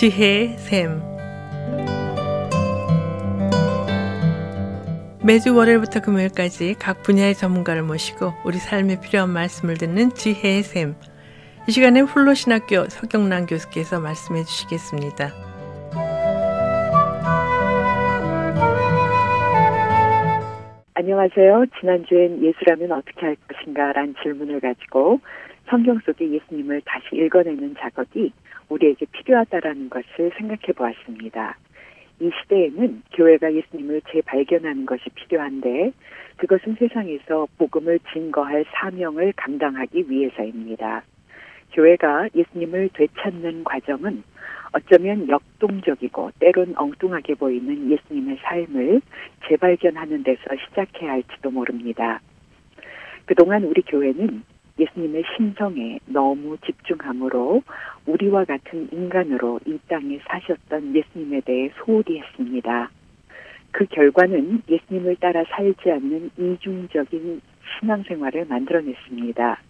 지혜의 샘 매주 월요일부터 금요일까지 각 분야의 전문가를 모시고 우리 삶에 필요한 말씀을 듣는 지혜의 샘. 이 시간에 훌로신학교 서경란 교수께서 말씀해 주시겠습니다. 안녕하세요. 지난주엔 예수라면 어떻게 할 것인가 라는 질문을 가지고 성경 속의 예수님을 다시 읽어내는 작업이 우리에게 필요하다라는 것을 생각해 보았습니다. 이 시대에는 교회가 예수님을 재발견하는 것이 필요한데 그것은 세상에서 복음을 증거할 사명을 감당하기 위해서입니다. 교회가 예수님을 되찾는 과정은 어쩌면 역동적이고 때론 엉뚱하게 보이는 예수님의 삶을 재발견하는 데서 시작해야 할지도 모릅니다. 그동안 우리 교회는 예수님의 신성에 너무 집중함으로 우리와 같은 인간으로 이 땅에 사셨던 예수님에 대해 소홀히 했습니다. 그 결과는 예수님을 따라 살지 않는 이중적인 신앙생활을 만들어냈습니다.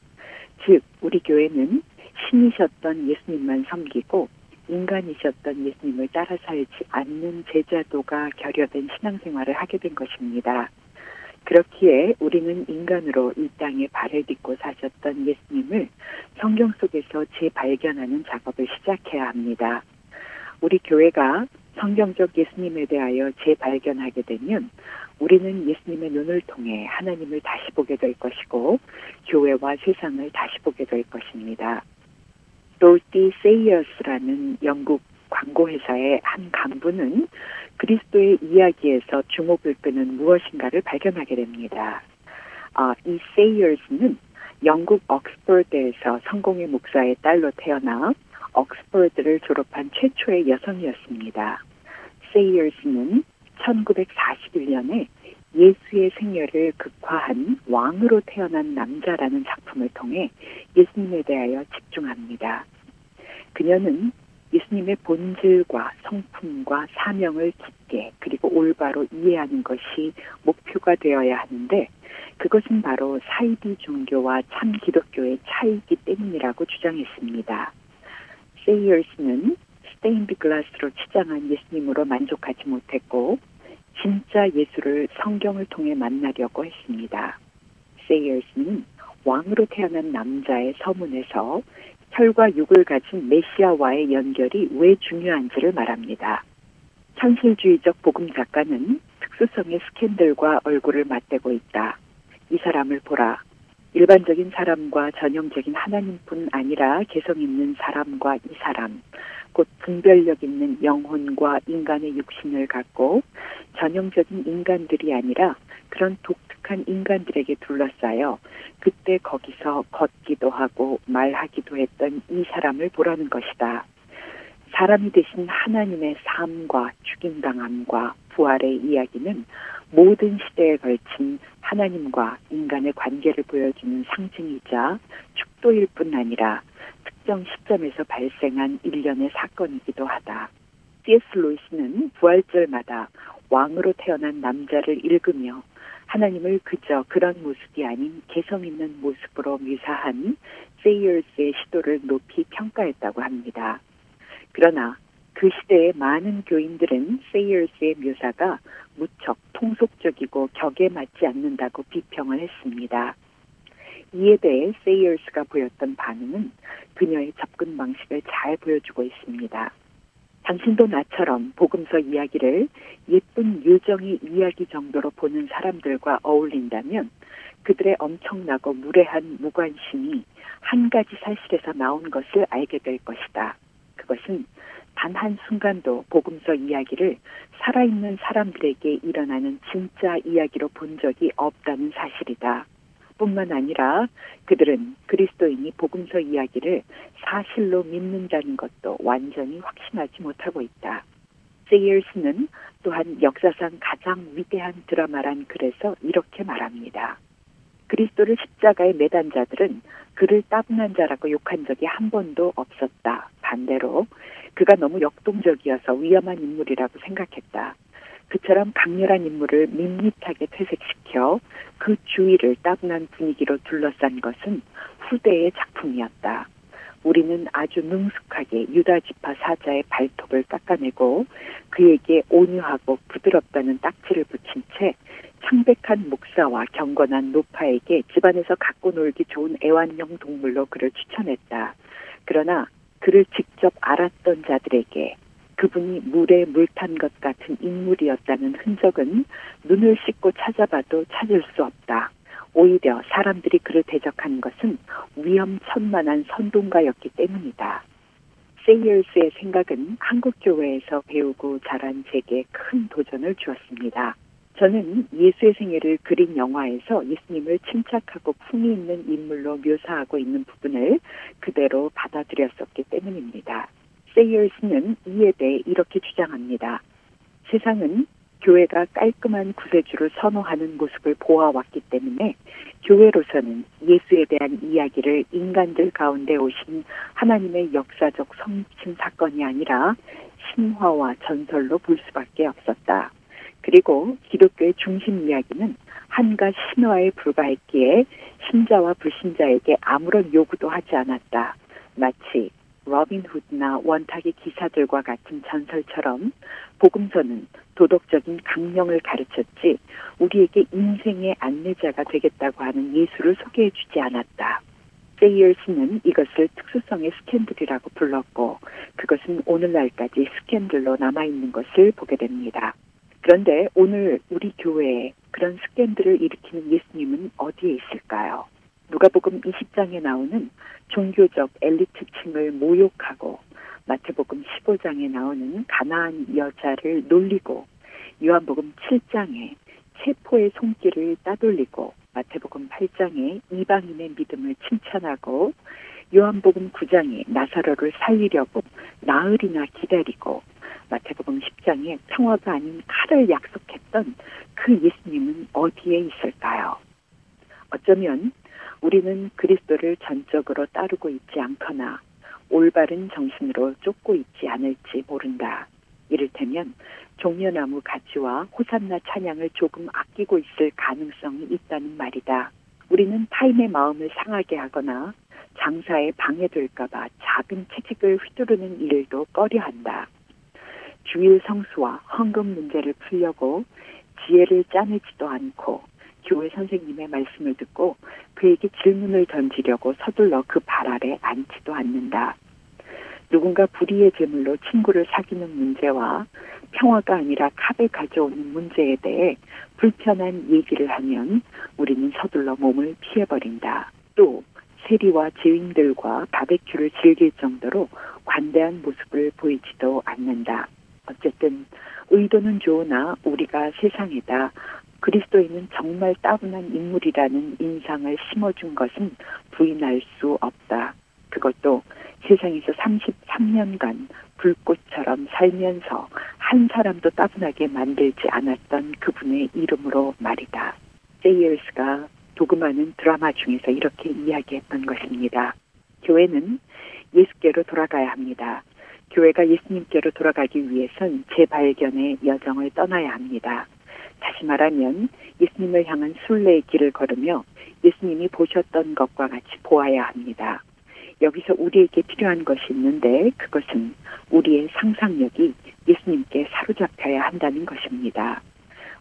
즉, 우리 교회는 신이셨던 예수님만 섬기고 인간이셨던 예수님을 따라 살지 않는 제자도가 결여된 신앙생활을 하게 된 것입니다. 그렇기에 우리는 인간으로 이 땅에 발을 딛고 사셨던 예수님을 성경 속에서 재발견하는 작업을 시작해야 합니다. 우리 교회가 성경적 예수님에 대하여 재발견하게 되면 우리는 예수님의 눈을 통해 하나님을 다시 보게 될 것이고 교회와 세상을 다시 보게 될 것입니다. 돌티 세이어스라는 영국 광고회사의 한 간부는 그리스도의 이야기에서 주목을 끄는 무엇인가를 발견하게 됩니다. 아, 이 세이어스는 영국 옥스퍼드에서 성공의 목사의 딸로 태어나 옥스퍼드를 졸업한 최초의 여성이었습니다. 세이어스는 1941년에 예수의 생애를 극화한 왕으로 태어난 남자라는 작품을 통해 예수님에 대하여 집중합니다. 그녀는 예수님의 본질과 성품과 사명을 깊게 그리고 올바로 이해하는 것이 목표가 되어야 하는데 그것은 바로 사이비 종교와 참 기독교의 차이기 때문이라고 주장했습니다. 세이얼스는 스테인비 글라스로 치장한 예수님으로 만족하지 못했고 진짜 예수를 성경을 통해 만나려고 했습니다. 세이얼스는 왕으로 태어난 남자의 서문에서 혈과 육을 가진 메시아와의 연결이 왜 중요한지를 말합니다. 현실주의적 복음 작가는 특수성의 스캔들과 얼굴을 맞대고 있다. 이 사람을 보라. 일반적인 사람과 전형적인 하나님뿐 아니라 개성 있는 사람과 이 사람, 곧 분별력 있는 영혼과 인간의 육신을 갖고 전형적인 인간들이 아니라 그런 독특한 인간들에게 둘러싸여 그때 거기서 걷기도 하고 말하기도 했던 이 사람을 보라는 것이다. 사람이 되신 하나님의 삶과 죽임당함과 부활의 이야기는 모든 시대에 걸친 하나님과 인간의 관계를 보여주는 상징이자 축도일 뿐 아니라 특정 시점에서 발생한 일련의 사건이기도 하다. C.S. 로이스는 부활절마다 왕으로 태어난 남자를 읽으며 하나님을 그저 그런 모습이 아닌 개성 있는 모습으로 묘사한 세이얼스의 시도를 높이 평가했다고 합니다. 그러나 그 시대의 많은 교인들은 세이얼스의 묘사가 무척 통속적이고 격에 맞지 않는다고 비평을 했습니다. 이에 대해 세이얼스가 보였던 반응은 그녀의 접근 방식을 잘 보여주고 있습니다. 당신도 나처럼 복음서 이야기를 예쁜 요정의 이야기 정도로 보는 사람들과 어울린다면 그들의 엄청나고 무례한 무관심이 한 가지 사실에서 나온 것을 알게 될 것이다. 그것은 단 한 순간도 복음서 이야기를 살아있는 사람들에게 일어나는 진짜 이야기로 본 적이 없다는 사실이다. 뿐만 아니라 그들은 그리스도인이 복음서 이야기를 사실로 믿는다는 것도 완전히 확신하지 못하고 있다. 세이얼스는 또한 역사상 가장 위대한 드라마란 글에서 이렇게 말합니다. 그리스도를 십자가에 매단 자들은 그를 따분한 자라고 욕한 적이 한 번도 없었다. 반대로 그가 너무 역동적이어서 위험한 인물이라고 생각했다. 그처럼 강렬한 인물을 밋밋하게 퇴색시켜 그 주위를 따분한 분위기로 둘러싼 것은 후대의 작품이었다. 우리는 아주 능숙하게 유다 지파 사자의 발톱을 깎아내고 그에게 온유하고 부드럽다는 딱지를 붙인 채 창백한 목사와 경건한 노파에게 집안에서 갖고 놀기 좋은 애완용 동물로 그를 추천했다. 그러나 그를 직접 알았던 자들에게 그분이 물에 물 탄 것 같은 인물이었다는 흔적은 눈을 씻고 찾아봐도 찾을 수 없다. 오히려 사람들이 그를 대적한 것은 위험천만한 선동가였기 때문이다. 세이얼스의 생각은 한국 교회에서 배우고 자란 제게 큰 도전을 주었습니다. 저는 예수의 생애를 그린 영화에서 예수님을 침착하고 품위 있는 인물로 묘사하고 있는 부분을 그대로 받아들였었기 때문입니다. 세이얼스는 이에 대해 이렇게 주장합니다. 세상은 교회가 깔끔한 구세주를 선호하는 모습을 보아왔기 때문에 교회로서는 예수에 대한 이야기를 인간들 가운데 오신 하나님의 역사적 성신 사건이 아니라 신화와 전설로 볼 수밖에 없었다. 그리고 기독교의 중심 이야기는 한가 신화에 불과했기에 신자와 불신자에게 아무런 요구도 하지 않았다. 마치 로빈 후드나 원탁의 기사들과 같은 전설처럼 복음서는 도덕적인 강령을 가르쳤지 우리에게 인생의 안내자가 되겠다고 하는 예수를 소개해 주지 않았다. 세이얼스는 이것을 특수성의 스캔들이라고 불렀고 그것은 오늘날까지 스캔들로 남아있는 것을 보게 됩니다. 그런데 오늘 우리 교회에 그런 스캔들을 일으키는 예수님은 어디에 있을까요? 누가복음 20장에 나오는 종교적 엘리트층을 모욕하고 마태복음 15장에 나오는 가나안 여자를 놀리고 요한복음 7장에 체포의 손길을 따돌리고 마태복음 8장에 이방인의 믿음을 칭찬하고 요한복음 9장에 나사로를 살리려고 나흘이나 기다리고 마태복음 10장에 평화가 아닌 칼을 약속했던 그 예수님은 어디에 있을까요? 어쩌면 우리는 그리스도를 전적으로 따르고 있지 않거나 올바른 정신으로 쫓고 있지 않을지 모른다. 이를테면 종려나무 가지와 호산나 찬양을 조금 아끼고 있을 가능성이 있다는 말이다. 우리는 타인의 마음을 상하게 하거나 장사에 방해될까봐 작은 채찍을 휘두르는 일도 꺼려한다. 주일 성수와 헌금 문제를 풀려고 지혜를 짜내지도 않고 교회 선생님의 말씀을 듣고 그에게 질문을 던지려고 서둘러 그 발 아래 앉지도 않는다. 누군가 불의의 제물로 친구를 사귀는 문제와 평화가 아니라 캅을 가져오는 문제에 대해 불편한 얘기를 하면 우리는 서둘러 몸을 피해버린다. 또 세리와 지인들과 바베큐를 즐길 정도로 관대한 모습을 보이지도 않는다. 어쨌든 의도는 좋으나 우리가 세상에다 그리스도인은 정말 따분한 인물이라는 인상을 심어준 것은 부인할 수 없다. 그것도 세상에서 33년간 불꽃처럼 살면서 한 사람도 따분하게 만들지 않았던 그분의 이름으로 말이다. 세이얼스가 도그마는 드라마 중에서 이렇게 이야기했던 것입니다. 교회는 예수께로 돌아가야 합니다. 교회가 예수님께로 돌아가기 위해선 재발견의 여정을 떠나야 합니다. 다시 말하면 예수님을 향한 순례의 길을 걸으며 예수님이 보셨던 것과 같이 보아야 합니다. 여기서 우리에게 필요한 것이 있는데 그것은 우리의 상상력이 예수님께 사로잡혀야 한다는 것입니다.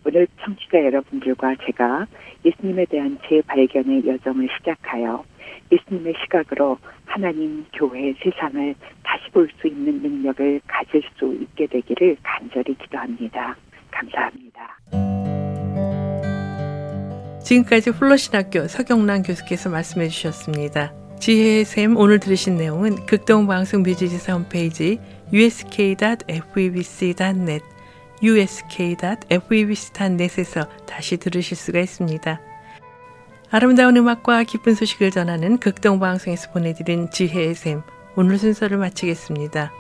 오늘 청취자 여러분들과 제가 예수님에 대한 재발견의 여정을 시작하여 예수님의 시각으로 하나님, 교회, 세상을 다시 볼 수 있는 능력을 가질 수 있게 되기를 간절히 기도합니다. 감사합니다. 지금까지 플러신학교 서경란 교수께서 말씀해 주셨습니다. 지혜의 샘 오늘 들으신 내용은 극동방송 뮤지지사 홈페이지 usk.febc.net usk.febc.net에서 다시 들으실 수가 있습니다. 아름다운 음악과 기쁜 소식을 전하는 극동방송에서 보내드린 지혜의 샘 오늘 순서를 마치겠습니다.